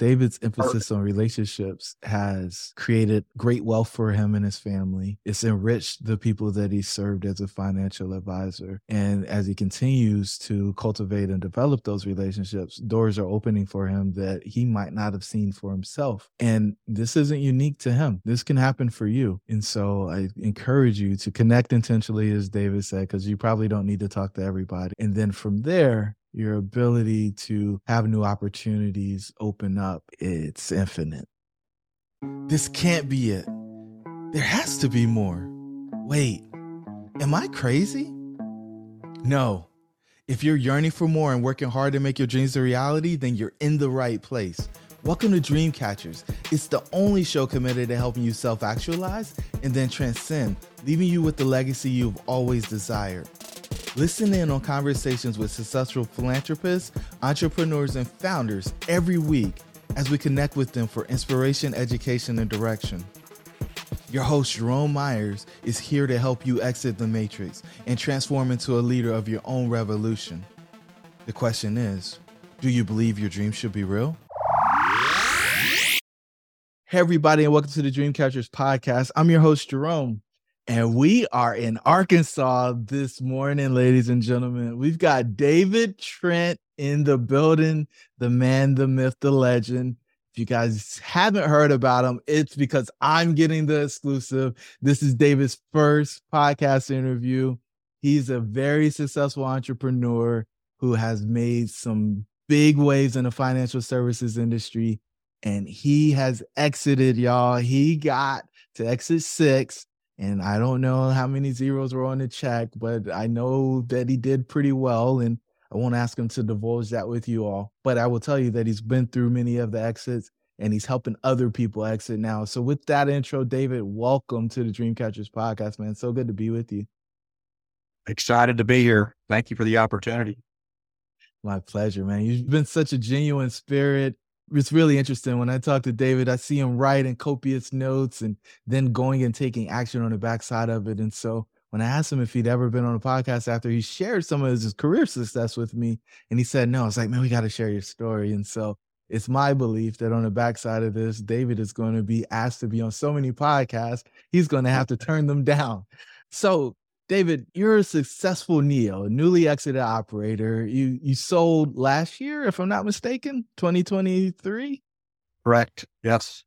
David's emphasis on relationships has created great wealth for him and his family. It's enriched the people that he served as a financial advisor. And as he continues to cultivate and develop those relationships, doors are opening for him that he might not have seen for himself. And this isn't unique to him. This can happen for you. And so I encourage you to connect intentionally, as David said, because you probably don't need to talk to everybody. And then from there, your ability to have new opportunities open up, it's infinite. This can't be it. There has to be more. Wait, am I crazy? No. If you're yearning for more and working hard to make your dreams a reality, then you're in the right place. Welcome to Dreamcatchers. It's the only show committed to helping you self actualize and then transcend, leaving you with the legacy you've always desired. Listen in on conversations with successful philanthropists, entrepreneurs, and founders every week as we connect with them for inspiration, education, and direction. Your host, Jerome Myers, is here to help you exit the matrix and transform into a leader of your own revolution. The question is do you believe your dreams should be real? Hey, everybody, and welcome to the Dreamcatchers podcast. I'm your host, Jerome. And we are in Arkansas this morning, ladies and gentlemen. We've got David Trent in the building, the man, the myth, the legend. If you guys haven't heard about him, it's because I'm getting the exclusive. This is David's first podcast interview. He's a very successful entrepreneur who has made some big waves in the financial services industry. And he has exited, y'all. He got to exit six and I don't know how many zeros were on the check, but I know that he did pretty well. And I won't ask him to divulge that with you all, but I will tell you that he's been through many of the exits and he's helping other people exit now. So, with that intro, David, welcome to the Dreamcatchers podcast, man. So good to be with you. Excited to be here. Thank you for the opportunity. My pleasure, man. You've been such a genuine spirit it's really interesting when I talk to David. I see him writing copious notes and then going and taking action on the backside of it. And so when I asked him if he'd ever been on a podcast after he shared some of his career success with me, and he said no, I was like, man, we got to share your story. And so it's my belief that on the backside of this, David is going to be asked to be on so many podcasts, he's going to have to turn them down. So David, you're a successful NEO, a newly exited operator. You you sold last year, if I'm not mistaken, 2023. Correct. Yes.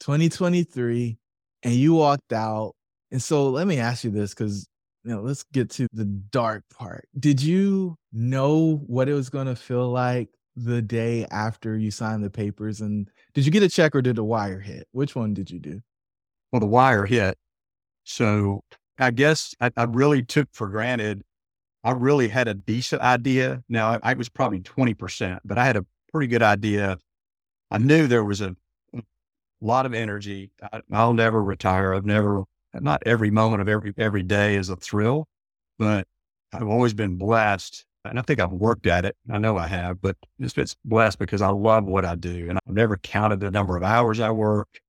2023, and you walked out. And so let me ask you this, because you know, let's get to the dark part. Did you know what it was going to feel like the day after you signed the papers? And did you get a check or did the wire hit? Which one did you do? Well, the wire hit. So I guess I, I, really took for granted. I really had a decent idea. Now I, I, was probably 20%, but I had a pretty good idea. I knew there was a, a lot of energy. I, will never retire. I've never, not every moment of every, every day is a thrill, but I've always been blessed. And I think I've worked at it. I know I have, but it's, it's blessed because I love what I do. And I've never counted the number of hours I work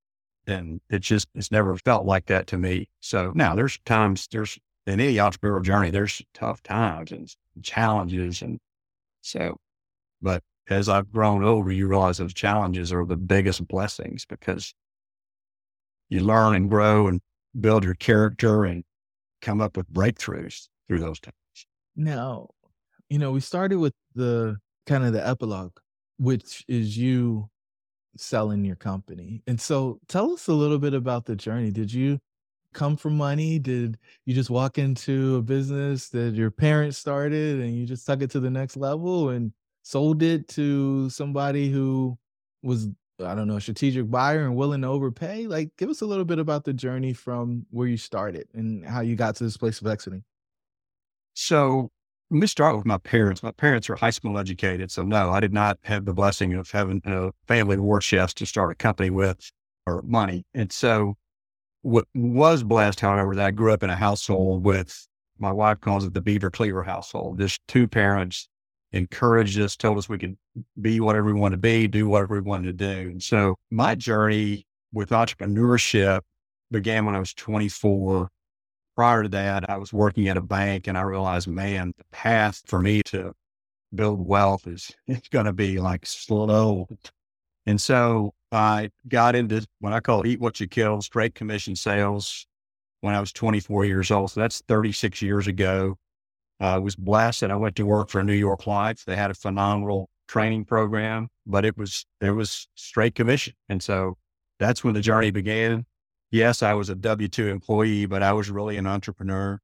and it just it's never felt like that to me. So now there's times there's in any entrepreneurial journey there's tough times and challenges and so, but as I've grown older, you realize those challenges are the biggest blessings because you learn and grow and build your character and come up with breakthroughs through those times. Now, you know, we started with the kind of the epilogue, which is you selling your company. And so tell us a little bit about the journey. Did you come from money? Did you just walk into a business that your parents started and you just took it to the next level and sold it to somebody who was I don't know, a strategic buyer and willing to overpay? Like give us a little bit about the journey from where you started and how you got to this place of exiting. So let me start with my parents. My parents are high school educated. So no, I did not have the blessing of having a family war chefs to start a company with or money. And so what was blessed, however, that I grew up in a household with my wife calls it the Beaver Cleaver household. Just two parents encouraged us, told us we could be whatever we want to be, do whatever we wanted to do. And so my journey with entrepreneurship began when I was 24 prior to that, I was working at a bank and I realized, man, the path for me to build wealth is it's going to be like slow And so I got into what I call eat what you kill, straight commission sales when I was 24 years old. So that's 36 years ago. I was blessed and I went to work for New York Life. They had a phenomenal training program, but it was, it was straight commission. And so that's when the journey began. Yes, I was a W 2 employee, but I was really an entrepreneur.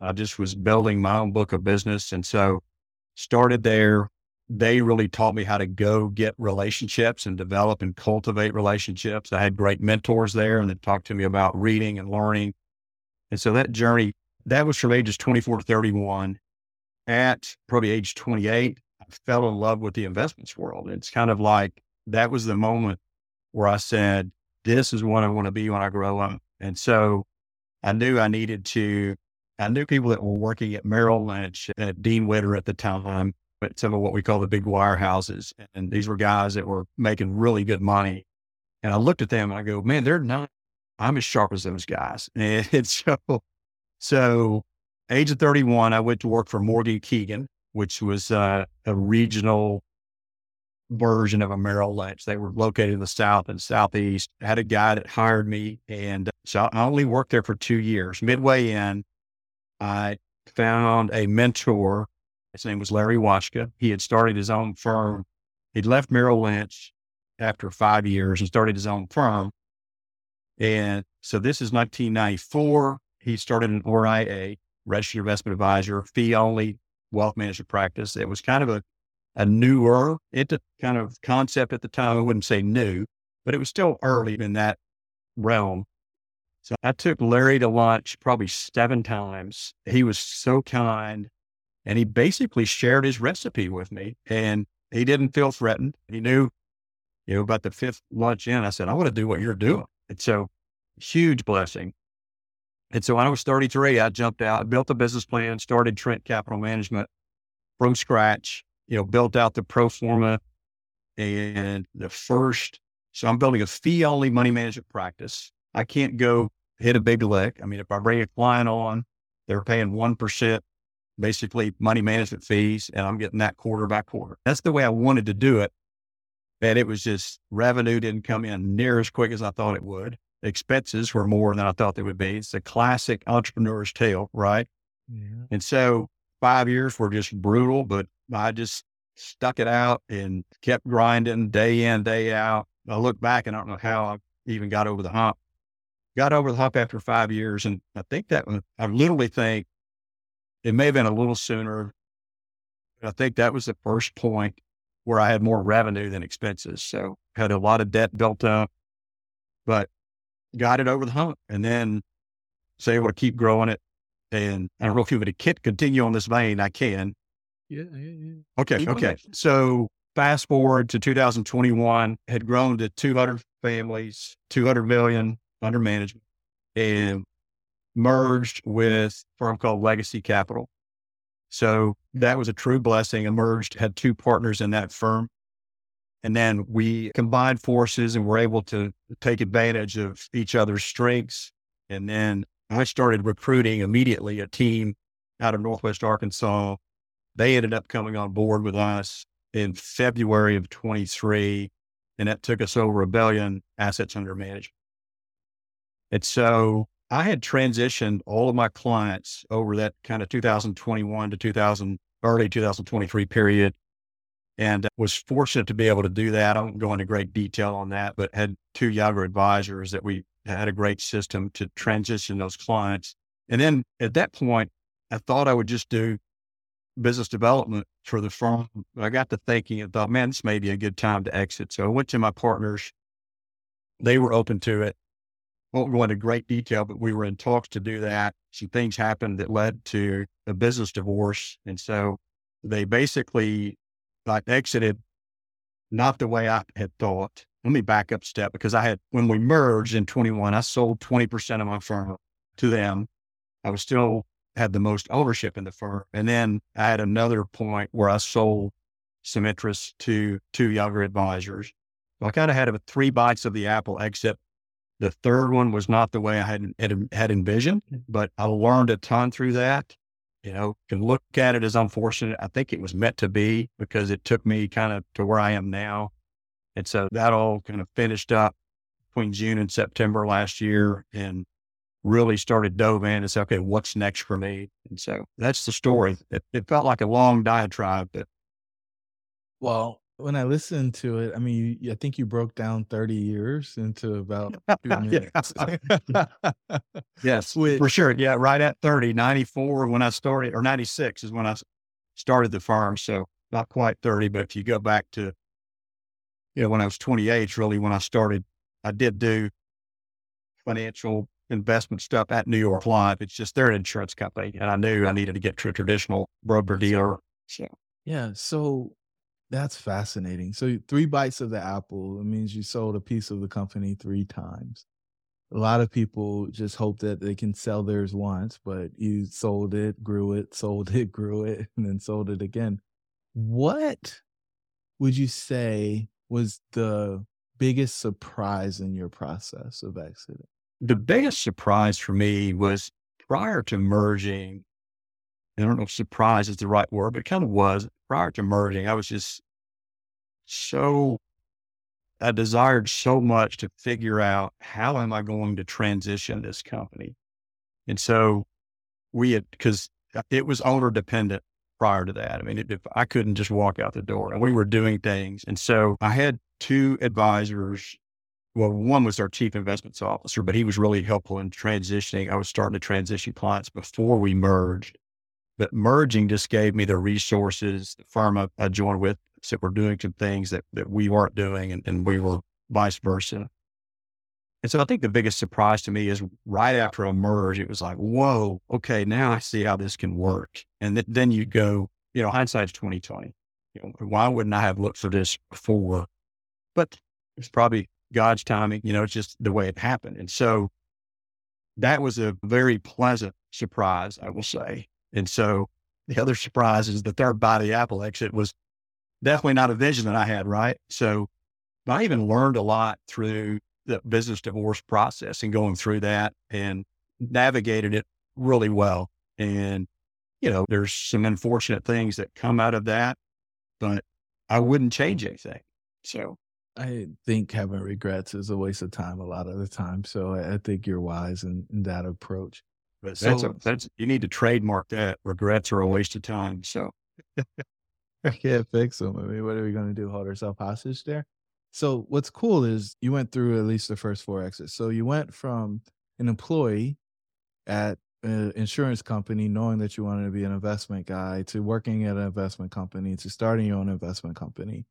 I just was building my own book of business. And so started there. They really taught me how to go get relationships and develop and cultivate relationships. I had great mentors there and they talked to me about reading and learning. And so that journey, that was from ages 24 to 31. At probably age 28, I fell in love with the investments world. It's kind of like that was the moment where I said, this is what I want to be when I grow up. And so I knew I needed to, I knew people that were working at Merrill Lynch, at Dean Witter at the time, at some of what we call the big wirehouses. And these were guys that were making really good money. And I looked at them and I go, man, they're not, I'm as sharp as those guys. And so, so age of 31, I went to work for Morgan Keegan, which was uh, a regional version of a Merrill Lynch. They were located in the South and Southeast. I had a guy that hired me. And uh, so I only worked there for two years. Midway in, I found a mentor. His name was Larry Washka. He had started his own firm. He'd left Merrill Lynch after five years and started his own firm. And so this is 1994. He started an RIA, Registered Investment Advisor, fee only wealth management practice. It was kind of a a newer it kind of concept at the time. I wouldn't say new, but it was still early in that realm. So I took Larry to lunch probably seven times. He was so kind and he basically shared his recipe with me and he didn't feel threatened. He knew, you know, about the fifth lunch in, I said, I want to do what you're doing. And so huge blessing. And so when I was 33, I jumped out, built a business plan, started Trent Capital Management from scratch you know, built out the pro forma and the first. So I'm building a fee only money management practice. I can't go hit a big lick. I mean, if I bring a client on, they're paying 1%, basically money management fees, and I'm getting that quarter by quarter. That's the way I wanted to do it. And it was just revenue didn't come in near as quick as I thought it would. Expenses were more than I thought they would be. It's a classic entrepreneur's tale, right? Yeah. And so five years were just brutal, but I just stuck it out and kept grinding day in, day out. I look back and I don't know how I even got over the hump. Got over the hump after five years. And I think that I literally think it may have been a little sooner. I think that was the first point where I had more revenue than expenses. So had a lot of debt built up, but got it over the hump and then say, able to keep growing it. And I don't know if you would continue on this vein. I can. Yeah, yeah, yeah. Okay, okay. So fast forward to 2021, had grown to 200 families, 200 million under management, and merged with a firm called Legacy Capital. So that was a true blessing. Emerged, had two partners in that firm. And then we combined forces and were able to take advantage of each other's strengths. And then I started recruiting immediately a team out of Northwest Arkansas they ended up coming on board with us in February of 23, and that took us over a billion assets under management. And so I had transitioned all of my clients over that kind of 2021 to 2000, early 2023 period and uh, was fortunate to be able to do that. I won't go into great detail on that, but had two younger advisors that we had a great system to transition those clients. And then at that point, I thought I would just do business development for the firm. I got to thinking and thought, man, this may be a good time to exit. So I went to my partners. They were open to it. Won't go into great detail, but we were in talks to do that. Some things happened that led to a business divorce. And so they basically like exited not the way I had thought. Let me back up a step because I had, when we merged in 21, I sold 20% of my firm to them. I was still had the most ownership in the firm. And then I had another point where I sold some interest to two younger advisors. So I kind of had a three bites of the apple, except the third one was not the way I had, had envisioned, mm. but I learned a ton through that. You know, can look at it as unfortunate. I think it was meant to be because it took me kind of to where I am now. And so that all kind of finished up between June and September last year and really started dove in and said, okay, what's next for me? And so that's the story. It, it felt like a long diatribe, but. Well, when I listened to it, I mean, you, I think you broke down 30 years into about two minutes. yes, Which, for sure. Yeah, right at 30, 94 when I started, or 96 is when I started the farm. So not quite 30, but if you go back to, you know, when I was 28, really when I started, I did do financial investment stuff at New York Life. It's just they're an insurance company, and I knew I needed to get to a traditional broker dealer. Sure. yeah, so that's fascinating. So three bites of the apple. It means you sold a piece of the company three times. A lot of people just hope that they can sell theirs once, but you sold it, grew it, sold it, grew it, and then sold it again. What would you say was the biggest surprise in your process of exiting? The biggest surprise for me was prior to merging. I don't know if surprise is the right word, but it kind of was prior to merging. I was just so, I desired so much to figure out how am I going to transition this company? And so we had, because uh, it was owner dependent prior to that. I mean, if I couldn't just walk out the door and we were doing things. And so I had two advisors well, one was our chief investments officer, but he was really helpful in transitioning. I was starting to transition clients before we merged, but merging just gave me the resources. The firm I, I joined with said we're doing some things that, that we weren't doing and, and we were vice versa. And so I think the biggest surprise to me is right after a merge, it was like, whoa, okay, now I see how this can work. And th- then you go, you know, hindsight's 2020. You know, why wouldn't I have looked for this before? But it's probably God's timing. You know, it's just the way it happened. And so that was a very pleasant surprise, I will say. And so the other surprise is the third body apple exit was definitely not a vision that I had, right? So I even learned a lot through the business divorce process and going through that and navigated it really well. And, you know, there's some unfortunate things that come out of that, but I wouldn't change anything. So I think having regrets is a waste of time a lot of the time. So I, I think you're wise in, in that approach. But so, that's, a, that's, you need to trademark that. Regrets are a waste of time. So I can't fix them. I mean, what are we going to do? Hold ourselves hostage there? So what's cool is you went through at least the first four exits. So you went from an employee at an insurance company, knowing that you wanted to be an investment guy, to working at an investment company, to starting your own investment company.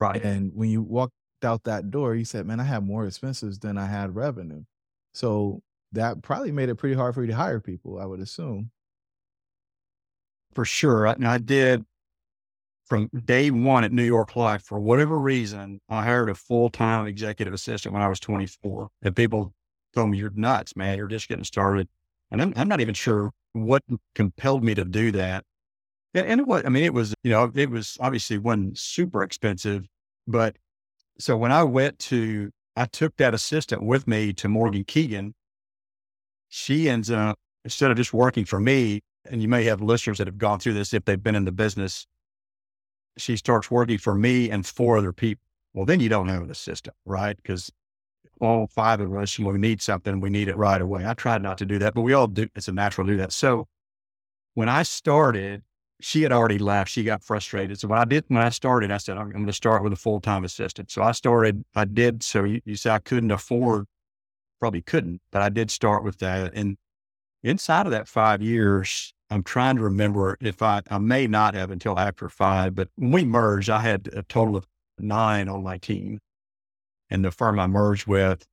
Right. And when you walk out that door, you said, man, I had more expenses than I had revenue. So that probably made it pretty hard for you to hire people, I would assume. For sure. I, I did from day one at New York Life, for whatever reason, I hired a full time executive assistant when I was 24. And people told me, You're nuts, man. You're just getting started. And I'm, I'm not even sure what compelled me to do that. And, and I mean, it was, you know, it was obviously wasn't super expensive, but so when I went to, I took that assistant with me to Morgan Keegan. She ends up, instead of just working for me, and you may have listeners that have gone through this if they've been in the business, she starts working for me and four other people. Well, then you don't have an assistant, right? Because all five of us, when we need something, we need it right away. I tried not to do that, but we all do. It's a natural to do that. So when I started, she had already left. She got frustrated. So when I did, when I started, I said, I'm, going to start with a full time assistant. So I started, I did. So you, you say I couldn't afford, probably couldn't, but I did start with that. And inside of that five years, I'm trying to remember if I, I may not have until after five, but when we merged, I had a total of nine on my team. And the firm I merged with,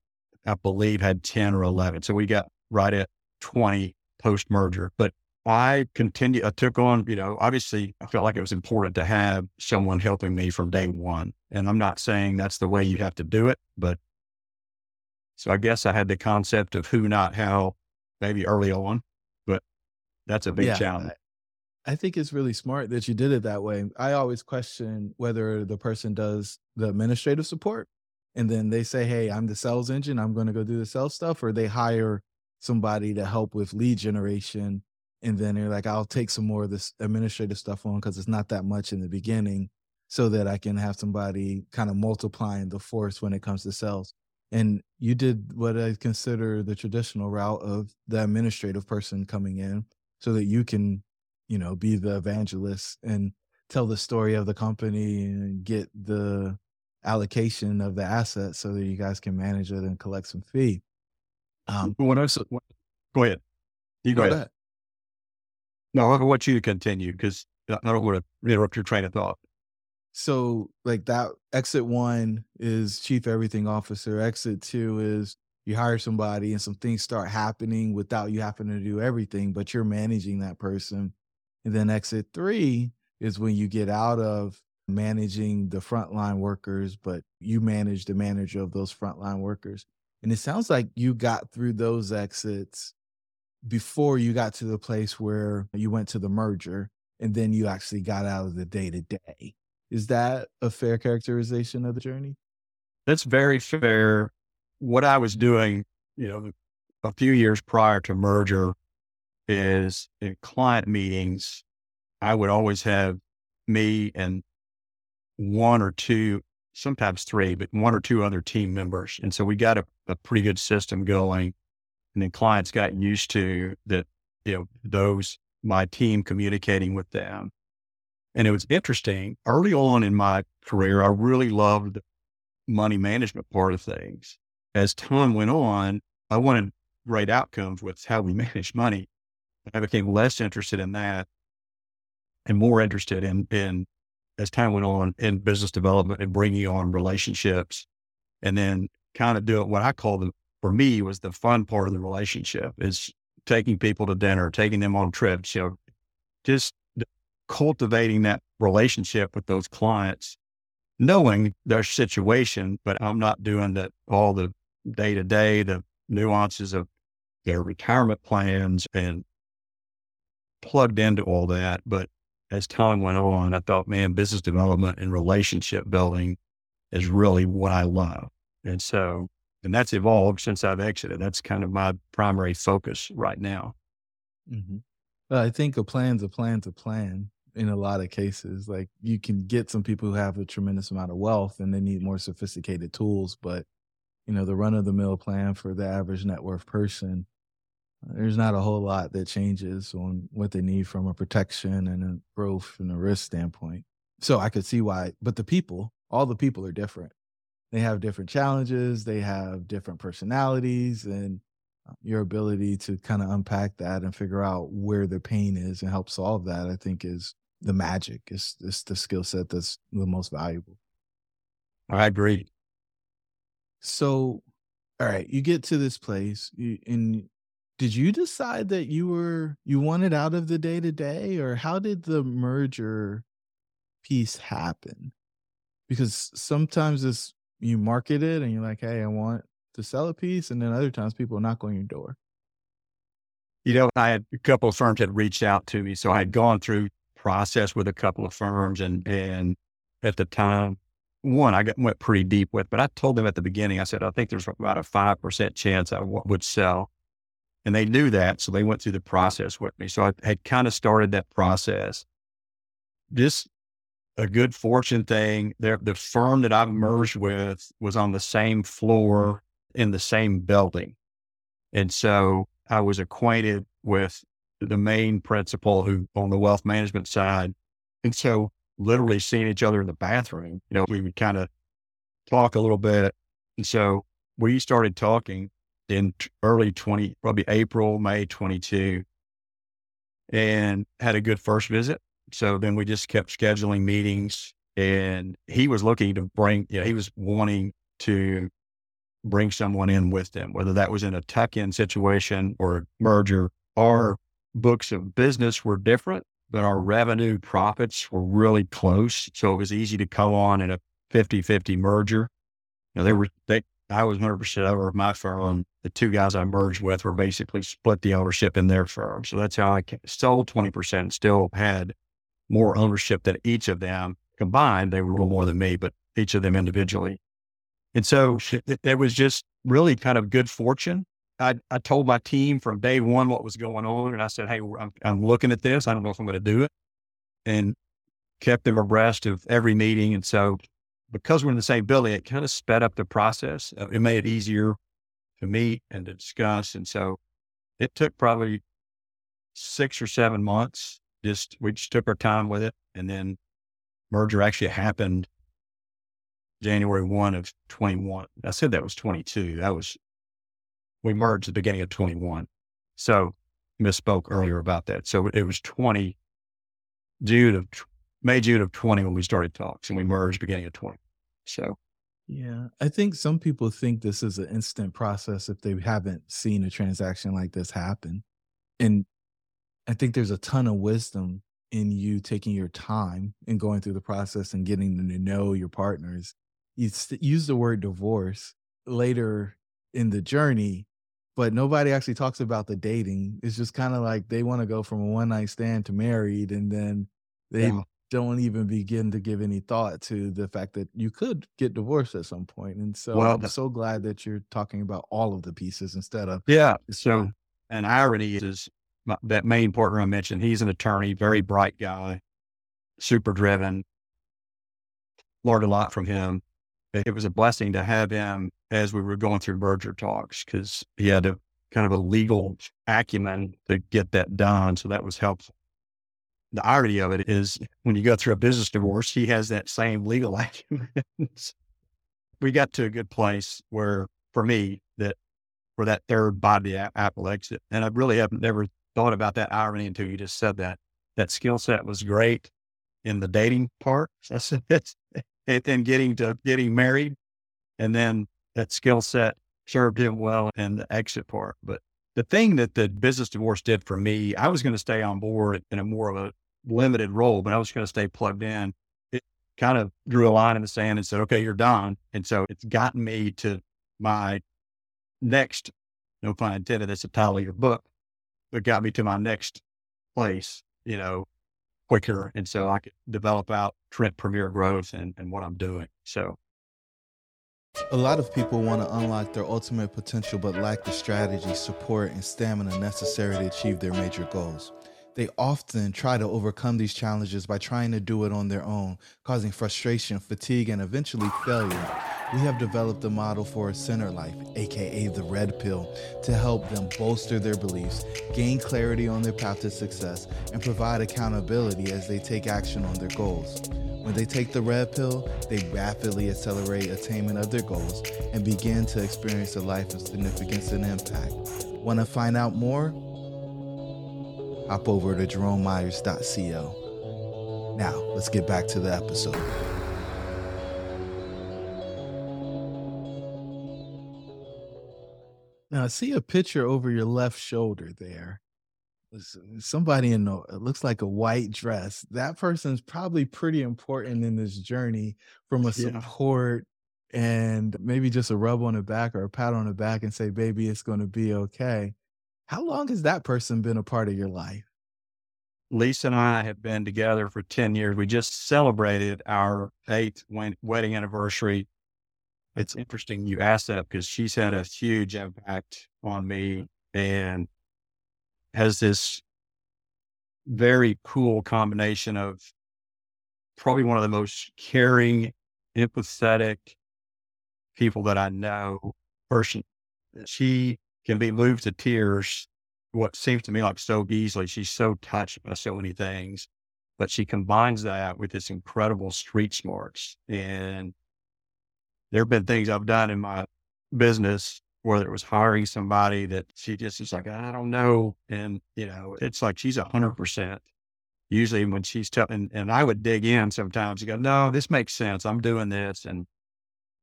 I believe had 10 or 11. So we got right at 20 post merger. But I continued, I took on, you know, obviously I felt like it was important to have someone helping me from day one. And I'm not saying that's the way you have to do it, but so I guess I had the concept of who, not how, maybe early on, but that's a big yeah, challenge. I think it's really smart that you did it that way. I always question whether the person does the administrative support and then they say, Hey, I'm the sales engine. I'm going to go do the sales stuff, or they hire somebody to help with lead generation and then they're like, I'll take some more of this administrative stuff on because it's not that much in the beginning. so that I can have somebody kind of multiplying the force when it comes to sales. And you did what I consider the traditional route of the administrative person coming in so that you can, you know, be the evangelist and tell the story of the company and get the allocation of the assets so that you guys can manage it and collect some fee. Um, what else? What, go ahead. You go, go ahead. ahead. No, I want you to continue because I don't want to interrupt your train of thought. So, like that, exit one is chief everything officer. Exit two is you hire somebody and some things start happening without you having to do everything, but you're managing that person. And then exit three is when you get out of managing the frontline workers, but you manage the manager of those frontline workers. And it sounds like you got through those exits before you got to the place where you went to the merger and then you actually got out of the day to day. Is that a fair characterization of the journey? That's very fair. What I was doing, you know, a few years prior to merger is in client meetings, I would always have me and one or two, sometimes three, but one or two other team members. And so we got a, a pretty good system going. And then clients got used to that, you know, those, my team communicating with them. And it was interesting. Early on in my career, I really loved money management part of things. As time went on, I wanted great outcomes with how we manage money. I became less interested in that and more interested in, in as time went on in business development and bringing on relationships and then kind of do it. What I call the, for me was the fun part of the relationship is taking people to dinner, taking them on trips, you know, just cultivating that relationship with those clients, knowing their situation, but I'm not doing that all the day to day, the nuances of their retirement plans and plugged into all that. But as time went on, I thought, man, business development and relationship building is really what I love. And so, and that's evolved since I've exited. That's kind of my primary focus right now. Mm-hmm. Well, I think a plan's a plan's a plan in a lot of cases. Like you can get some people who have a tremendous amount of wealth and they need more sophisticated tools, but you know, the run of the mill plan for the average net worth person there's not a whole lot that changes on what they need from a protection and a growth and a risk standpoint. So I could see why, but the people, all the people are different. They have different challenges, they have different personalities, and uh, your ability to kind of unpack that and figure out where the pain is and help solve that, I think is the magic. It's, it's the skill set that's the most valuable. I agree. So, all right, you get to this place you, and did you decide that you were you wanted out of the day to day or how did the merger piece happen because sometimes it's you market it and you're like hey i want to sell a piece and then other times people knock on your door you know i had a couple of firms had reached out to me so i had gone through process with a couple of firms and and at the time one I got, went pretty deep with, but I told them at the beginning, I said, I think there's about a 5% chance I w- would sell. And they knew that. So they went through the process with me. So I had kind of started that process. Just a good fortune thing. There, the firm that I've merged with was on the same floor in the same building. And so I was acquainted with the main principal who on the wealth management side. And so literally seeing each other in the bathroom, you know, we would kind of talk a little bit. And so we started talking in early 20, probably April, May 22, and had a good first visit. So then we just kept scheduling meetings and he was looking to bring, you know, he was wanting to bring someone in with them, whether that was in a tuck in situation or a merger. Our books of business were different, but our revenue profits were really close. So it was easy to go on in a 50 50 merger. You know, they were, they, I was 100% over my firm. The two guys I merged with were basically split the ownership in their firm. So that's how I sold 20%, and still had more ownership than each of them combined. They were a little more than me, but each of them individually. And so it, it was just really kind of good fortune. I, I told my team from day one what was going on. And I said, Hey, I'm, I'm looking at this. I don't know if I'm going to do it. And kept them abreast of every meeting. And so because we're in the same building, it kind of sped up the process. Uh, it made it easier to meet and to discuss. And so it took probably six or seven months. Just, we just took our time with it. And then merger actually happened January 1 of 21. I said that was 22. That was, we merged at the beginning of 21. So misspoke earlier about that. So it was 20, June of, May, June of 20 when we started talks and we merged beginning of 20. So, yeah, I think some people think this is an instant process if they haven't seen a transaction like this happen. And I think there's a ton of wisdom in you taking your time and going through the process and getting to know your partners. You use the word divorce later in the journey, but nobody actually talks about the dating. It's just kind of like they want to go from a one night stand to married, and then they yeah don't even begin to give any thought to the fact that you could get divorced at some point. And so well, I'm so glad that you're talking about all of the pieces instead of yeah. So an irony is that main partner I mentioned. He's an attorney, very bright guy, super driven. Learned a lot from him. It was a blessing to have him as we were going through merger talks because he had a kind of a legal acumen to get that done. So that was helpful the irony of it is when you go through a business divorce, he has that same legal acumen. we got to a good place where, for me, that for that third body Apple exit, and I really haven't never thought about that irony until you just said that. That skill set was great in the dating part. That's it. And then getting to getting married, and then that skill set served him well in the exit part. But the thing that the business divorce did for me, I was going to stay on board in a more of a limited role, but I was going to stay plugged in. It kind of drew a line in the sand and said, okay, you're done. And so it's gotten me to my next, no pun intended, that's the title of your book, but got me to my next place, you know, quicker. And so I could develop out Trent Premier Growth and, and what I'm doing. So a lot of people want to unlock their ultimate potential but lack the strategy, support, and stamina necessary to achieve their major goals. They often try to overcome these challenges by trying to do it on their own, causing frustration, fatigue, and eventually failure. We have developed a model for a center life, aka the red pill, to help them bolster their beliefs, gain clarity on their path to success, and provide accountability as they take action on their goals. When they take the red pill, they rapidly accelerate attainment of their goals and begin to experience a life of significance and impact. Want to find out more? hop over to jeromemyers.co. Now, let's get back to the episode. Now, I see a picture over your left shoulder there. Uh, somebody in a, it looks like a white dress. That person's probably pretty important in this journey from a support yeah. and maybe just a rub on the back or a pat on the back and say, baby, it's going to be okay. How long has that person been a part of your life? Lisa and I have been together for 10 years. We just celebrated our eighth wedding anniversary. It's interesting you asked that because she's had a huge impact on me and has this very cool combination of probably one of the most caring, empathetic people that I know person. She can be moved to tears what seems to me like so easily. She's so touched by so many things, but she combines that with this incredible street smarts. And there have been things I've done in my business, whether it was hiring somebody that she just is like, I don't know. And, you know, it's like she's a hundred percent. Usually when she's telling, and I would dig in sometimes and go, no, this makes sense. I'm doing this. And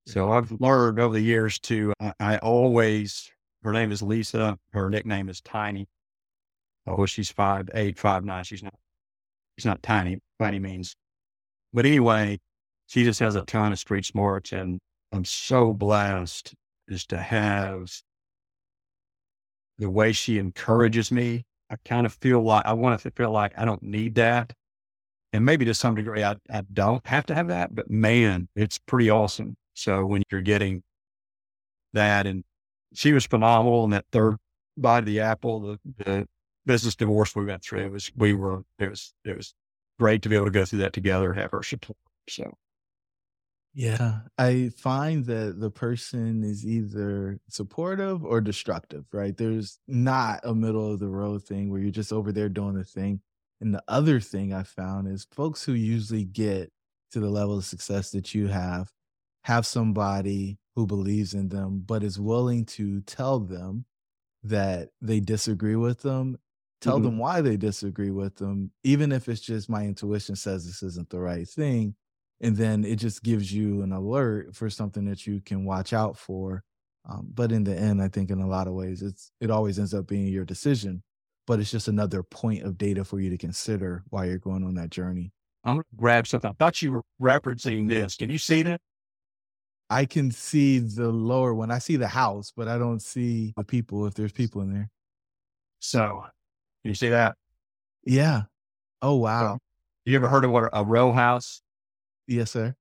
so I've learned over the years to, I, I always her name is Lisa. Her nickname is Tiny. Oh, she's five eight, five nine. She's not. She's not tiny by any means. But anyway, she just has a ton of street smarts, and I'm so blessed just to have the way she encourages me. I kind of feel like I want to feel like I don't need that. And maybe to some degree, I, I don't have to have that, but man, it's pretty awesome. So when you're getting that and she was phenomenal in that third bite of the apple, the, the business divorce we went through. It was, we were, it was, it was great to be able to go through that together, have her support. So, yeah, I find that the person is either supportive or destructive, right? There's not a middle of the road thing where you're just over there doing the thing. And the other thing I found is folks who usually get to the level of success that you have have somebody who believes in them, but is willing to tell them that they disagree with them, tell mm-hmm. them why they disagree with them, even if it's just my intuition says this isn't the right thing. And then it just gives you an alert for something that you can watch out for. Um, but in the end, I think in a lot of ways, it's it always ends up being your decision. But it's just another point of data for you to consider while you're going on that journey. I'm gonna grab something. I thought you were referencing this. Can you see that? I can see the lower one. I see the house, but I don't see the people if there's people in there. So, can you see that? Yeah. Oh wow. So, you ever heard of what a row house? Yes, sir.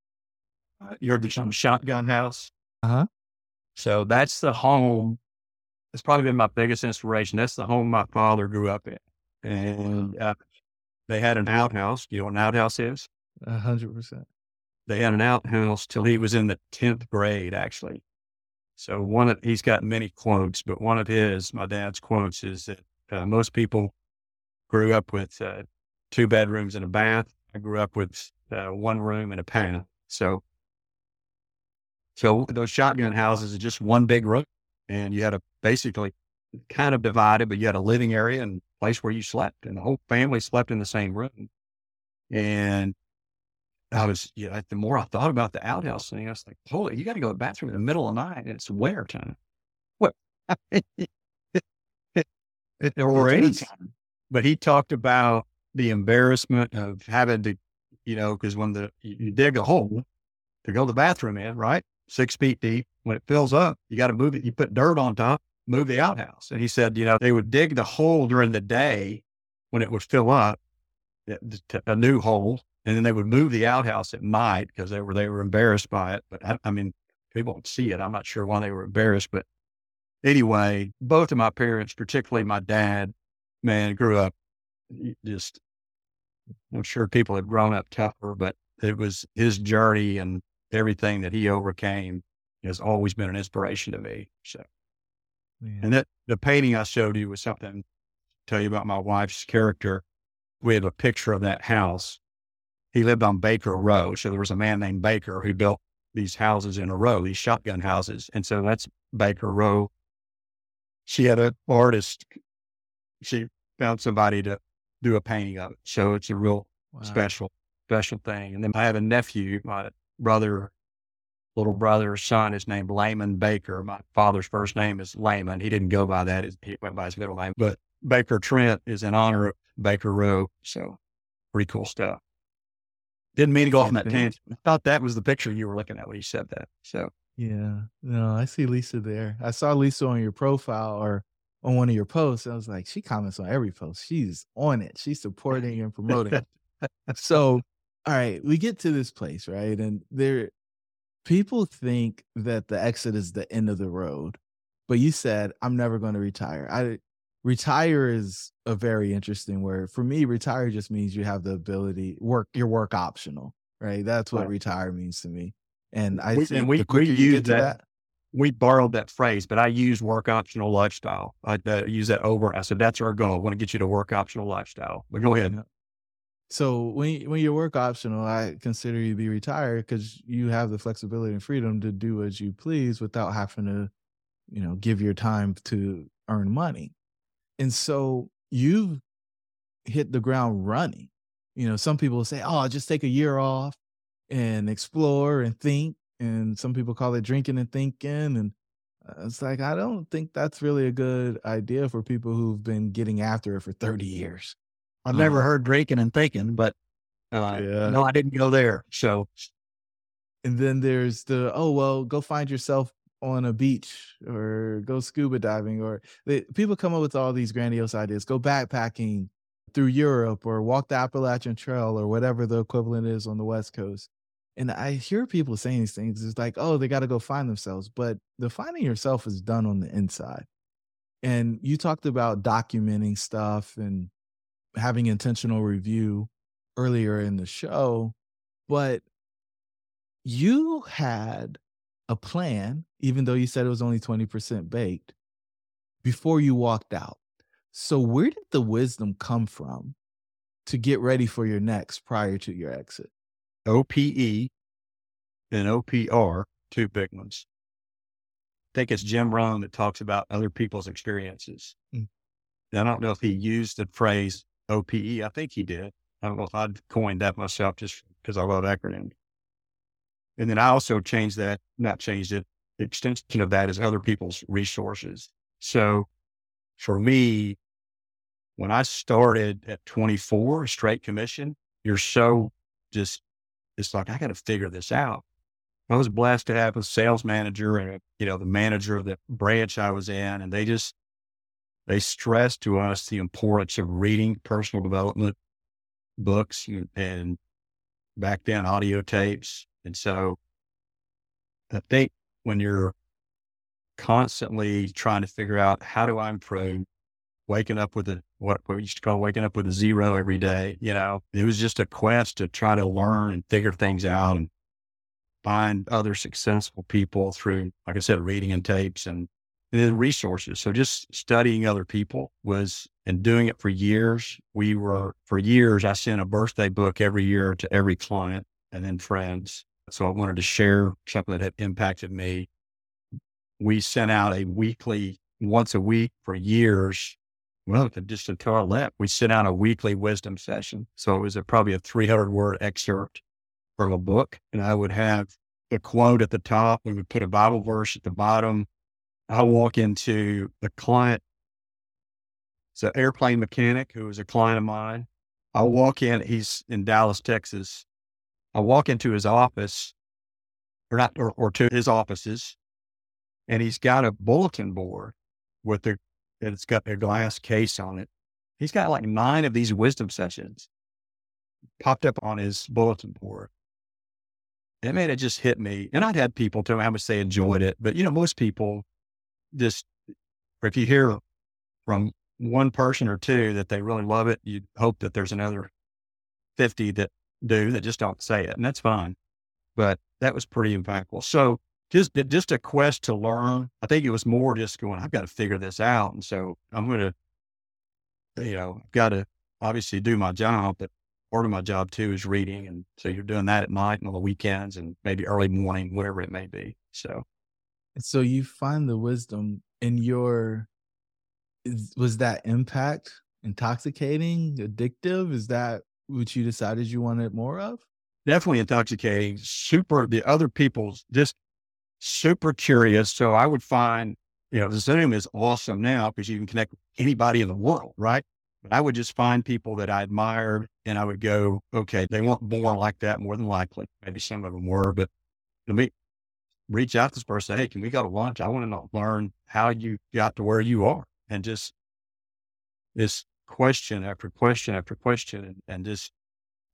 Uh, you heard of shotgun house? Uh huh. So that's the home. It's probably been my biggest inspiration. That's the home my father grew up in, and uh, they had an outhouse. You know what an outhouse is? A hundred percent they had an outhouse till he was in the 10th grade, actually. So one of, he's got many quotes, but one of his, my dad's quotes is that uh, most people grew up with uh, two bedrooms and a bath. I grew up with uh, one room and a path. So, so those shotgun houses are just one big room and you had a basically kind of divided, but you had a living area and place where you slept and the whole family slept in the same room. And I was, yeah, the more I thought about the outhouse thing, I was like, holy, you got to go to the bathroom in the middle of the night and it's winter time. What? it, it, But he talked about the embarrassment of having to, you know, because when the you, dig a hole to go to the bathroom in, right? Six feet deep. When it fills up, you got to move it. You put dirt on top, move the outhouse. And he said, you know, they would dig the hole during the day when it would fill up, eh, a new hole, and then they would move the outhouse at night because they were they were embarrassed by it. But I, I mean, people don't see it. I'm not sure why they were embarrassed, but anyway, both of my parents, particularly my dad, man, grew up just. I'm sure people had grown up tougher, but it was his journey and everything that he overcame has always been an inspiration to me. So, and that the painting I showed you was something. Tell you about my wife's character. We have a picture of that house he lived on Baker Row. So there was a man named Baker who built these houses in a row, these shotgun houses. And so that's Baker Row. She had an artist. She found somebody to do a painting of it. So it's a real wow. special, special thing. And then I have a nephew, my brother, little brother, son is named Layman Baker. My father's first name is Layman. He didn't go by that. He went by his middle name, but Baker Trent is in honor of Baker Row. So pretty cool stuff. Didn't mean to go off on that tangent. I thought that was the picture you were looking at when you said that. So yeah, no, I see Lisa there. I saw Lisa on your profile or on one of your posts. I was like, she comments on every post. She's on it. She's supporting and promoting. so, all right, we get to this place, right? And there, people think that the exit is the end of the road, but you said, I'm never going to retire. I retire is a very interesting word for me retire just means you have the ability work your work optional right that's what right. retire means to me and i we, think and we, we use that, that, we borrowed that phrase but i use work optional lifestyle. I uh, use that over i said that's our goal. I want to get you to work optional lifestyle. But go ahead. So when when you're work optional i consider you to be retired because you have the flexibility and freedom to do as you please without having to you know give your time to earn money. And so you've hit the ground running. You know, some people say, oh, just take a year off and explore and think. And some people call it drinking and thinking. And uh, it's like, I don't think that's really a good idea for people who've been getting after it for 30 years. I've never um, heard drinking and thinking, but uh, yeah. no, I didn't go there. So, and then there's the, oh, well, go find yourself on a beach or go scuba diving or they, people come up with all these grandiose ideas go backpacking through europe or walk the appalachian trail or whatever the equivalent is on the west coast and i hear people saying these things it's like oh they got to go find themselves but the finding yourself is done on the inside and you talked about documenting stuff and having intentional review earlier in the show, but you had a plan, even though you said it was only 20% baked, before you walked out. So, where did the wisdom come from to get ready for your next prior to your exit? OPE and OPR, two big ones. I think it's Jim Rohn that talks about other people's experiences. Mm. I don't know if he used the phrase OPE. I think he did. I don't know if I'd coined that myself just because I love acronyms. And then I also changed that, not changed it. The extension of that is other people's resources. So for me, when I started at 24, straight commission, you're so just, it's like, I got to figure this out. I was blessed to have a sales manager and, you know, the manager of the branch I was in, and they just, they stressed to us the importance of reading personal development books and, back then audio tapes. And so I think when you're constantly trying to figure out how do I improve, waking up with a what we used to call waking up with a zero every day, you know, it was just a quest to try to learn and figure things out and find other successful people through, like I said, reading and tapes and, and then resources. So just studying other people was and doing it for years. We were for years, I sent a birthday book every year to every client and then friends. So I wanted to share something that had impacted me. We sent out a weekly, once a week for years. Well, just until I left, we sent out a weekly wisdom session. So it was a, probably a 300 word excerpt from a book. And I would have a quote at the top. We would put a Bible verse at the bottom. I walk into the client. It's an airplane mechanic who was a client of mine. I walk in, he's in Dallas, Texas. I walk into his office or not, or, or to his offices and he's got a bulletin board with the, it's got a glass case on it. He's got like nine of these wisdom sessions popped up on his bulletin board. It made it just hit me. And I'd had people tell me how much they enjoyed it. But, you know, most people just, if you hear from one person or two that they really love it, you hope that there's another 50 that do that just don't say it. And that's fine. But that was pretty impactful. So just, just a quest to learn. I think it was more just going, I've got to figure this out. And so I'm going to, you know, got to obviously do my job, but part of my job too is reading. And so you're doing that at night and on the weekends and maybe early morning, whatever it may be. So, so you find the wisdom in your, was that impact intoxicating, addictive? Is that what you decided you wanted more of? Definitely intoxicating. Super, the other people's just super curious. So I would find, you know, the Zoom is awesome now because you can connect with anybody in the world, right? But I would just find people that I admired and I would go, okay, they weren't born like that more than likely. Maybe some of them were, but let me reach out to this person. Hey, can we go to lunch? I want to learn how you got to where you are and just this question after question after question and, and just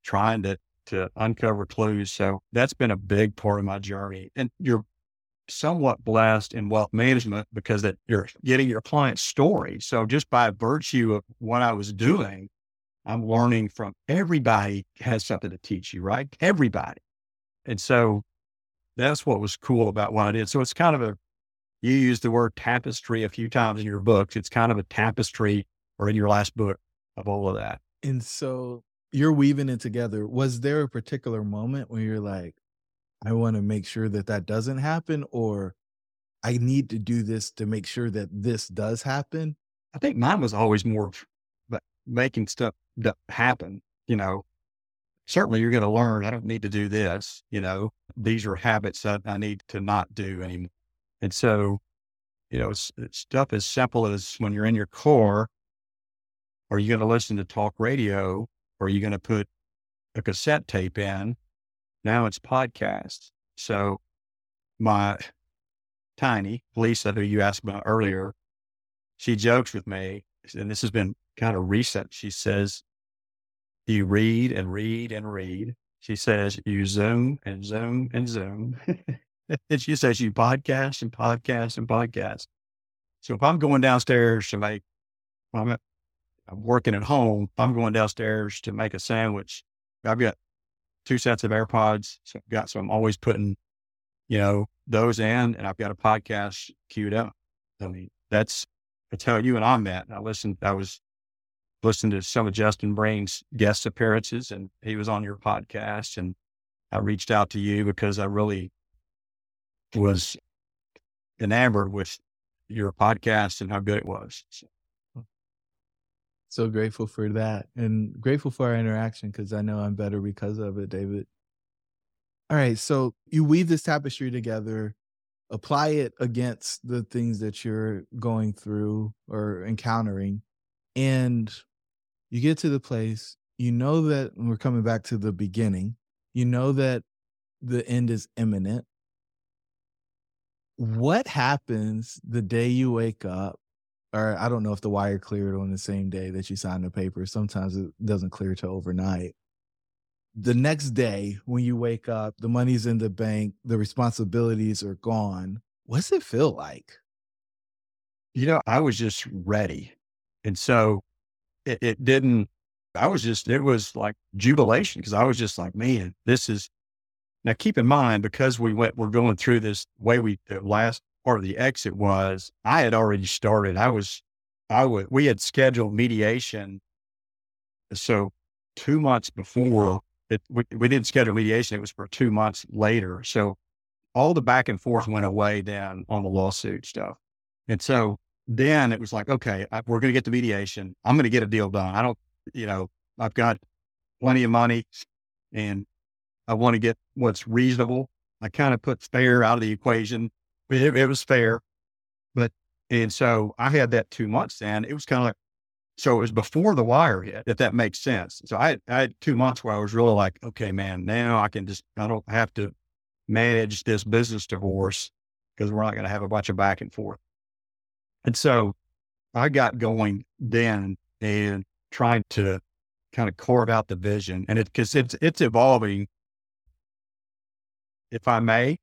trying to, to uncover clues. So that's been a big part of my journey. And you're somewhat blessed in wealth management because that you're getting your client's story. So just by virtue of what I was doing, I'm learning from everybody has something to teach you, right? Everybody. And so that's what was cool about what I did. So it's kind of a, you use the word tapestry a few times in your books. It's kind of a tapestry or in your last book of all of that. And so you're weaving it together. Was there a particular moment where you're like, I want to make sure that that doesn't happen, or I need to do this to make sure that this does happen? I think mine was always more but making stuff happen. You know, certainly you're going to learn. I don't need to do this. You know, these are habits that I need to not do anymore. And so, you know, it's, it's stuff as simple as when you're in your car, are you going to listen to talk radio? Or are you going to put a cassette tape in now it's podcasts. So my tiny Lisa, who you asked about earlier, she jokes with me, and this has been kind of recent. She says, You read and read and read. She says, You zoom and zoom and zoom. and she says, You podcast and podcast and podcast. So if I'm going downstairs to make, I'm, I'm working at home, I'm going downstairs to make a sandwich I've got two sets of AirPods. So I've got, so I'm always putting, you know, those in and I've got a podcast queued up. I mean, that's, I tell you and I met. I listened, I was listening to some of Justin Breen's guest appearances and he was on your podcast and I reached out to you because I really was enamored with your podcast and how good it was. So. So grateful for that and grateful for our interaction because I know I'm better because of it, David. All right. So you weave this tapestry together, apply it against the things that you're going through or encountering, and you get to the place, you know that we're coming back to the beginning, you know that the end is imminent what happens the day you wake up or i don't know if the wire cleared on the same day that you signed the paper. Sometimes it doesn't clear till overnight. The next day when you wake up the money's in the bank the responsibilities are gone. What's it feel like? You know i was just ready. And so it, it didn't i was just it was like jubilation because i was just like man this is now, keep in mind, because we went, we're going through this way we, last part of the exit was, I had already started. I was, I would, we had scheduled mediation. So two months before it, we, we didn't schedule mediation. It was for two months later. So all the back and forth went away then on the lawsuit stuff. And so then it was like, okay, I, we're going to get the mediation. I'm going to get a deal done. I don't, you know, I've got plenty of money and I want to get what's reasonable. I kind of put fair out of the equation. It, it was fair, but and so I had that two months and it was kind of like, so it was before the wire hit, if that makes sense. So I I had two months where I was really like, okay, man, now I can just, I don't have to manage this business divorce because we're not going to have a bunch of back and forth. And so I got going then and trying to kind of carve out the vision and it, cause it's, it's evolving if I may,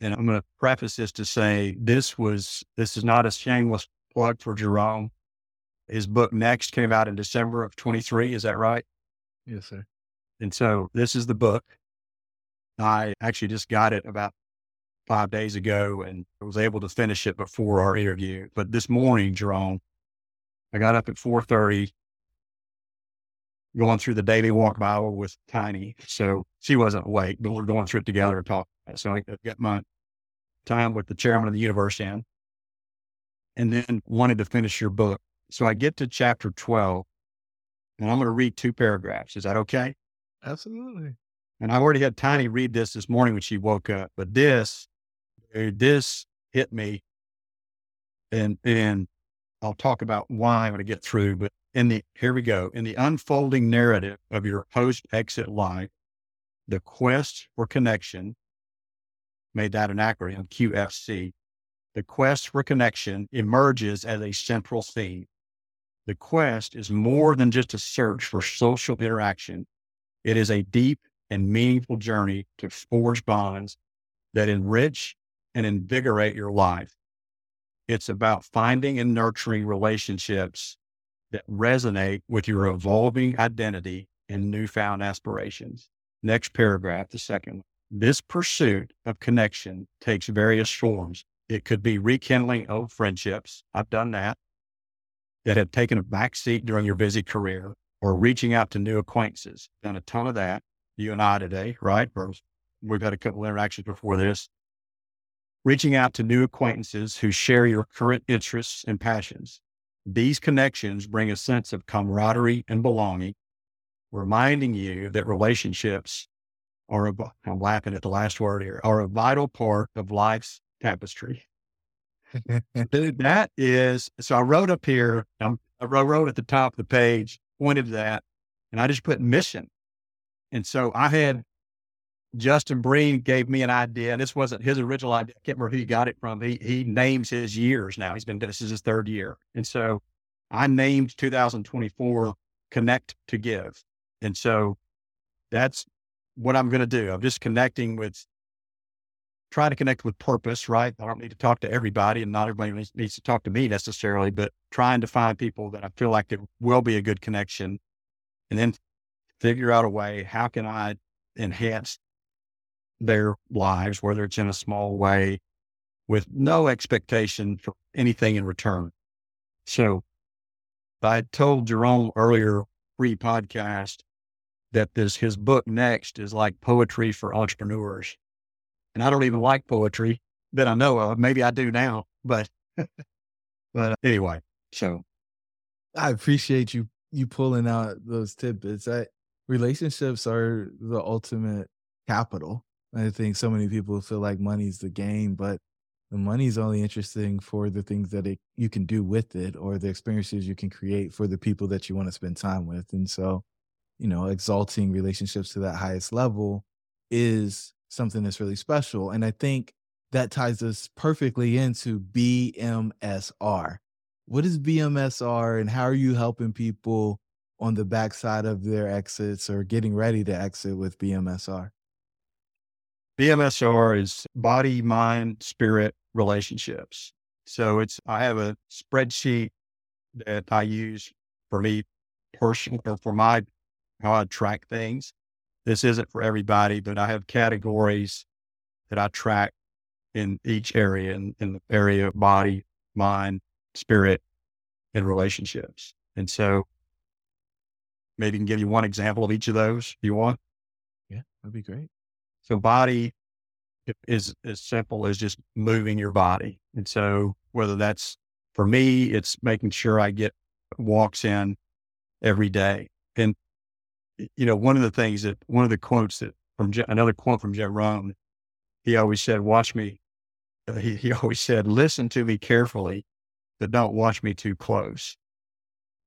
and I'm going to preface this to say this was, this is not a shameless plug for Jerome. His book Next came out in December of 23. Is that right? Yes, sir. And so this is the book. I actually just got it about five days ago and was able to finish it before our interview. But this morning, Jerome, I got up at 4.30 going through the daily walk Bible with Tiny. So she wasn't awake, but we're going through it together and talking. So I got my time with the chairman of the universe in and then wanted to finish your book. So I get to chapter 12 and I'm going to read two paragraphs. Is that okay? Absolutely. And I already had Tiny read this this morning when she woke up, but this, eh, this hit me and, and I'll talk about why I'm going to get through, but in the, here we go, in the unfolding narrative of your post exit life, the quest for connection, made that an acronym, QFC, the quest for connection emerges as a central theme. The quest is more than just a search for social interaction. It is a deep and meaningful journey to forge bonds that enrich and invigorate your life. It's about finding and nurturing relationships that resonate with your evolving identity and newfound aspirations. Next paragraph, the second. This pursuit of connection takes various forms. It could be rekindling old friendships. I've done that. That have taken a backseat during your busy career or reaching out to new acquaintances. Done a ton of that. You and I today, right? We've had a couple interactions before this. Reaching out to new acquaintances who share your current interests and passions. These connections bring a sense of camaraderie and belonging, reminding you that relationships are, a, I'm laughing at the last word here, are a vital part of life's tapestry. that is, so I wrote up here, um, I wrote at the top of the page, pointed to that, and I just put mission. And so I had Justin Breen gave me an idea, and this wasn't his original idea. I can't remember who he got it from. He he names his years now. He's been this is his third year, and so I named 2024 Connect to Give, and so that's what I'm going to do. I'm just connecting with, trying to connect with purpose. Right? I don't need to talk to everybody, and not everybody needs, needs to talk to me necessarily, but trying to find people that I feel like it will be a good connection, and then figure out a way. How can I enhance their lives, whether it's in a small way with no expectation for anything in return? So I told Jerome earlier pre podcast that this, his book next is like poetry for entrepreneurs. And I don't even like poetry that I know of. Maybe I do now, but, but anyway, so. I appreciate you, you pulling out those tidbits. I, relationships are the ultimate capital. I think so many people feel like money's the game, but the money's only interesting for the things that it, you can do with it or the experiences you can create for the people that you want to spend time with. And so, you know, exalting relationships to that highest level is something that's really special. And I think that ties us perfectly into BMSR. What is BMSR and how are you helping people on the backside of their exits or getting ready to exit with BMSR? BMSR is body, mind, spirit relationships. So it's, I have a spreadsheet that I use for me personally or for my, how I track things. This isn't for everybody, but I have categories that I track in each area, in, in the area of body, mind, spirit, and relationships. And so maybe can give you one example of each of those if you want. Yeah, that'd be great. So body is as simple as just moving your body. And so whether that's for me, it's making sure I get walks in every day. And, you know, one of the things that, one of the quotes that from another quote from Jerome, he always said, watch me. Uh, he, he always said, listen to me carefully, but don't watch me too close.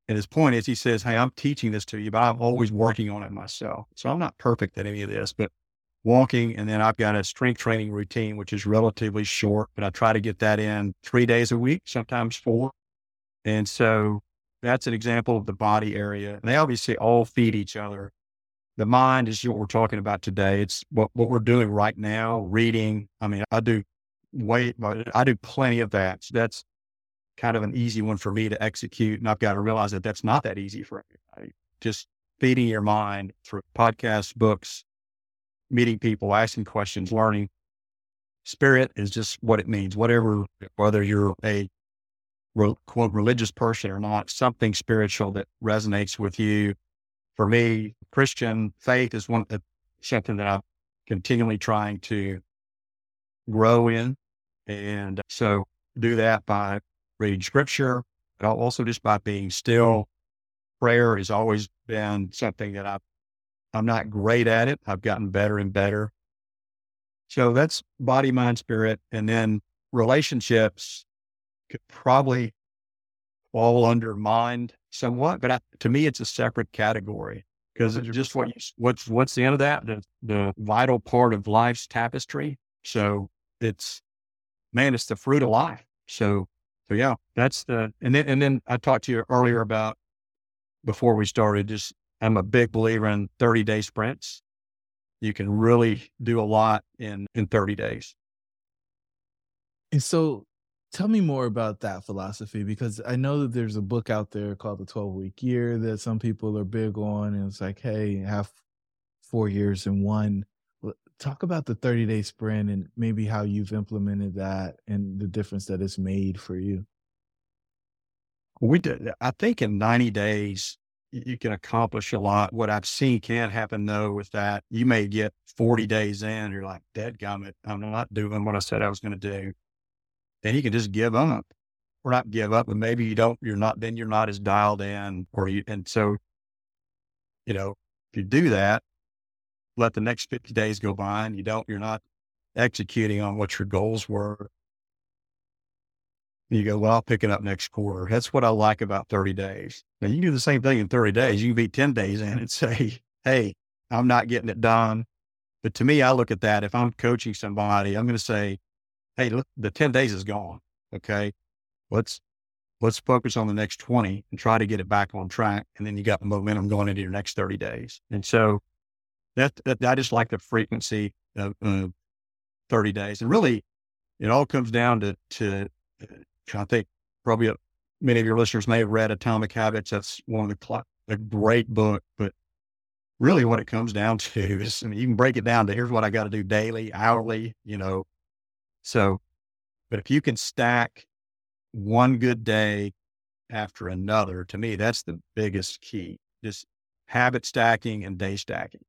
And his point is, he says, Hey, I'm teaching this to you, but I'm always working on it myself. So I'm not perfect at any of this, but walking. And then I've got a strength training routine, which is relatively short, but I try to get that in three days a week, sometimes four. And so that's an example of the body area. And they obviously all feed each other. The mind is what we're talking about today. It's what, what we're doing right now, reading. I mean, I do wait, I do plenty of that. So that's kind of an easy one for me to execute. And I've got to realize that that's not that easy for everybody. Just feeding your mind through podcasts, books, meeting people, asking questions, learning. Spirit is just what it means, whatever, whether you're a quote religious person or not, something spiritual that resonates with you. For me, Christian faith is one uh, something that I'm continually trying to grow in. And so do that by reading scripture, but also just by being still. Prayer has always been something that I've I'm not great at it. I've gotten better and better. So that's body, mind, spirit. And then relationships could probably fall under mind somewhat, but I, to me, it's a separate category because it's just what you, what's, what's the end of that? The, the vital part of life's tapestry. So it's, man, it's the fruit of life. So, so yeah, that's the, and then, and then I talked to you earlier about before we started, just I'm a big believer in 30 day sprints. You can really do a lot in, in 30 days. And so tell me more about that philosophy because I know that there's a book out there called the 12 week year that some people are big on. And it's like, hey, have four years in one. Talk about the 30 day sprint and maybe how you've implemented that and the difference that it's made for you. We did, I think in 90 days, you can accomplish a lot. What I've seen can happen though with that, you may get 40 days in, you're like, dead gummit, I'm not doing what I said I was going to do. Then you can just give up or not give up, but maybe you don't, you're not, then you're not as dialed in or you, and so, you know, if you do that, let the next 50 days go by and you don't, you're not executing on what your goals were you go, well, I'll pick it up next quarter. That's what I like about 30 days. Now you can do the same thing in 30 days. You can be 10 days in and say, Hey, I'm not getting it done. But to me, I look at that. If I'm coaching somebody, I'm going to say, Hey, look, the 10 days is gone. Okay. Let's, let's focus on the next 20 and try to get it back on track. And then you got momentum going into your next 30 days. And so that, that I just like the frequency of uh, 30 days. And really, it all comes down to, to I think probably uh, many of your listeners may have read Atomic Habits. That's one of the, cl- a great book, but really what it comes down to is mean, you can break it down to here's what I got to do daily, hourly, you know. So, but if you can stack one good day after another, to me, that's the biggest key. Just habit stacking and day stacking,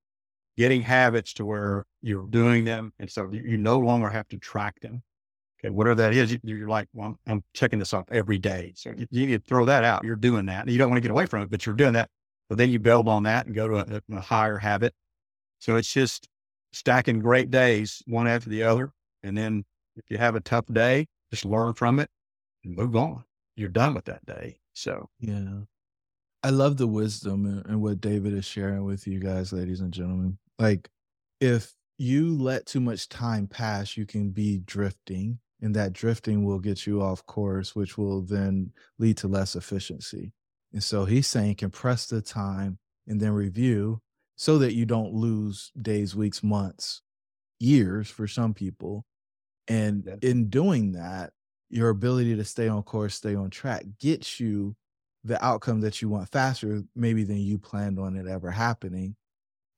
getting habits to where you're doing them. And so you no longer have to track them. Okay. Whatever that is, you, are like, well, I'm checking this off every day. So you, you, need to throw that out. You're doing that. You don't want to get away from it, but you're doing that. But then you build on that and go to a, a higher habit. So it's just stacking great days one after the other. And then if you have a tough day, just learn from it and move on. You're done with that day. So, yeah. I love the wisdom and what David is sharing with you guys, ladies and gentlemen. Like, if you let too much time pass, you can be drifting, and that drifting will get you off course, which will then lead to less efficiency. And so he's saying compress the time and then review so that you don't lose days, weeks, months, years for some people. And in doing that, your ability to stay on course, stay on track gets you the outcome that you want faster, maybe than you planned on it ever happening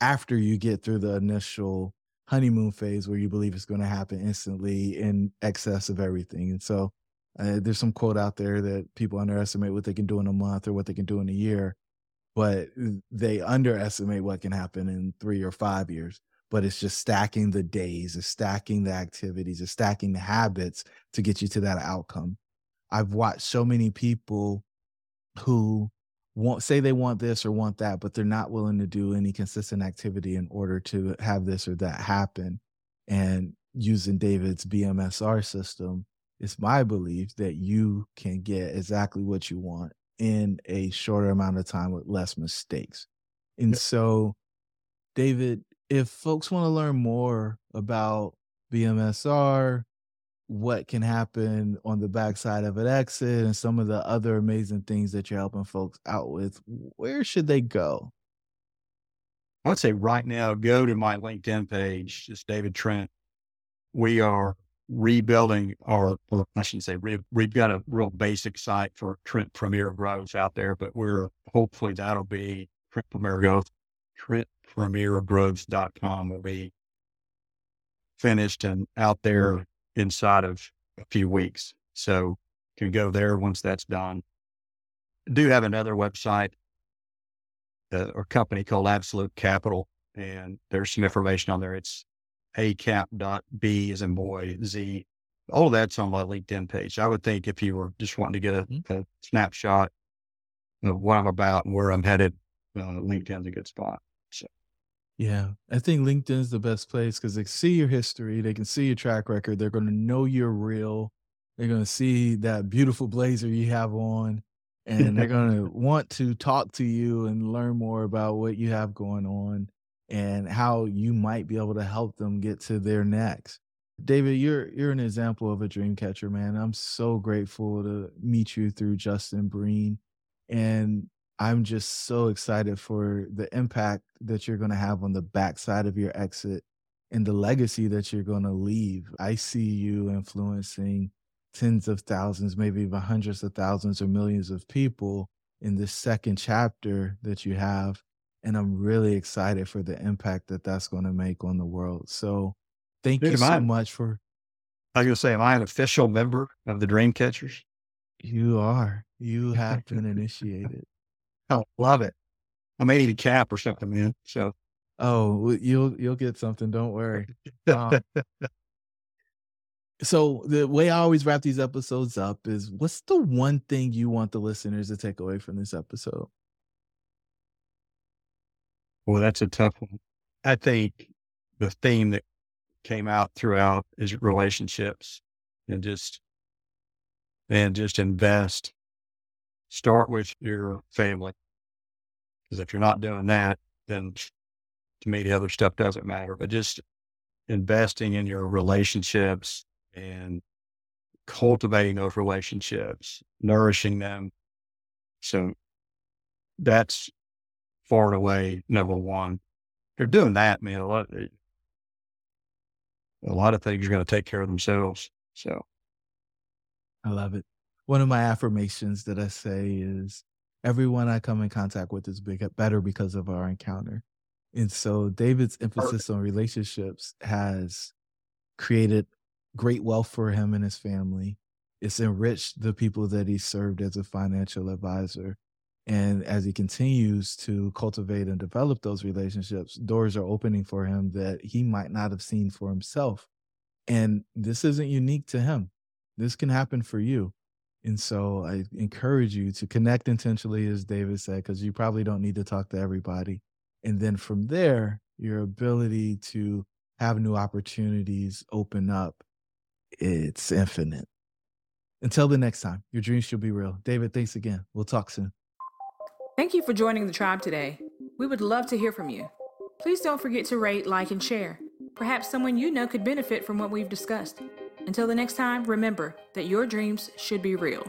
after you get through the initial honeymoon phase where you believe it's going to happen instantly in excess of everything. And so uh, there's some quote out there that people underestimate what they can do in a month or what they can do in a year, but they underestimate what can happen in three or five years. But it's just stacking the days, it's stacking the activities, it's stacking the habits to get you to that outcome. I've watched so many people who want say they want this or want that, but they're not willing to do any consistent activity in order to have this or that happen. And using David's BMSR system, it's my belief that you can get exactly what you want in a shorter amount of time with less mistakes. And so, David, if folks want to learn more about BMSR, what can happen on the backside of an exit and some of the other amazing things that you're helping folks out with, where should they go? I would say right now, go to my LinkedIn page, just David Trent. We are rebuilding our, I shouldn't say, we, we've got a real basic site for Trent Premier Grows out there, but we're hopefully that'll be Trent Premier Growth, TrentPremierGrows.com will be finished and out there inside of a few weeks. So you can go there once that's done. I do have another website uh, or company called Absolute Capital, and there's some information on there. It's acap.b as in boy, z. All of that's on my LinkedIn page. I would think if you were just wanting to get a, mm-hmm. a snapshot of what I'm about and where I'm headed, uh, LinkedIn's a good spot. So. Yeah, I think LinkedIn is the best place because they see your history, they can see your track record, they're going to know you're real, they're going to see that beautiful blazer you have on, and they're going to want to talk to you and learn more about what you have going on and how you might be able to help them get to their next. David, you're you're an example of a dream catcher, man. I'm so grateful to meet you through Justin Breen. And I'm just so excited for the impact that you're going to have on the backside of your exit and the legacy that you're going to leave. I see you influencing tens of thousands, maybe even hundreds of thousands or millions of people in this second chapter that you have. And I'm really excited for the impact that that's going to make on the world. So thank Dude, you so I, much for. I was going to say, am I an official member of the Dream Catchers? You are. You have been initiated. Oh, love it. I may need a cap or something, man. So, oh, you'll you'll get something. Don't worry. Um, so the way I always wrap these episodes up is, what's the one thing you want the listeners to take away from this episode? Well, that's a tough one. I think the theme that came out throughout is relationships and just and just invest. Start with your family. Because if you're not doing that, then to me, the other stuff doesn't matter. But just investing in your relationships and cultivating those relationships, nourishing them. So that's far and away number one. If you're doing that, man, a lot, eh, a lot of things are going to take care of themselves. So I love it. One of my affirmations that I say is everyone I come in contact with is big, better because of our encounter. And so David's emphasis on relationships has created great wealth for him and his family. It's enriched the people that he served as a financial advisor. And as he continues to cultivate and develop those relationships, doors are opening for him that he might not have seen for himself. And this isn't unique to him. This can happen for you. And so I encourage you to connect intentionally, as David said, because you probably don't need to talk to everybody. And then from there, your ability to have new opportunities open up, it's infinite. Until the next time, your dreams should be real. David, thanks again. We'll talk soon. Thank you for joining the tribe today. We would love to hear from you. Please don't forget to rate, like, and share. Perhaps someone you know could benefit from what we've discussed. Until the next time, remember that your dreams should be real.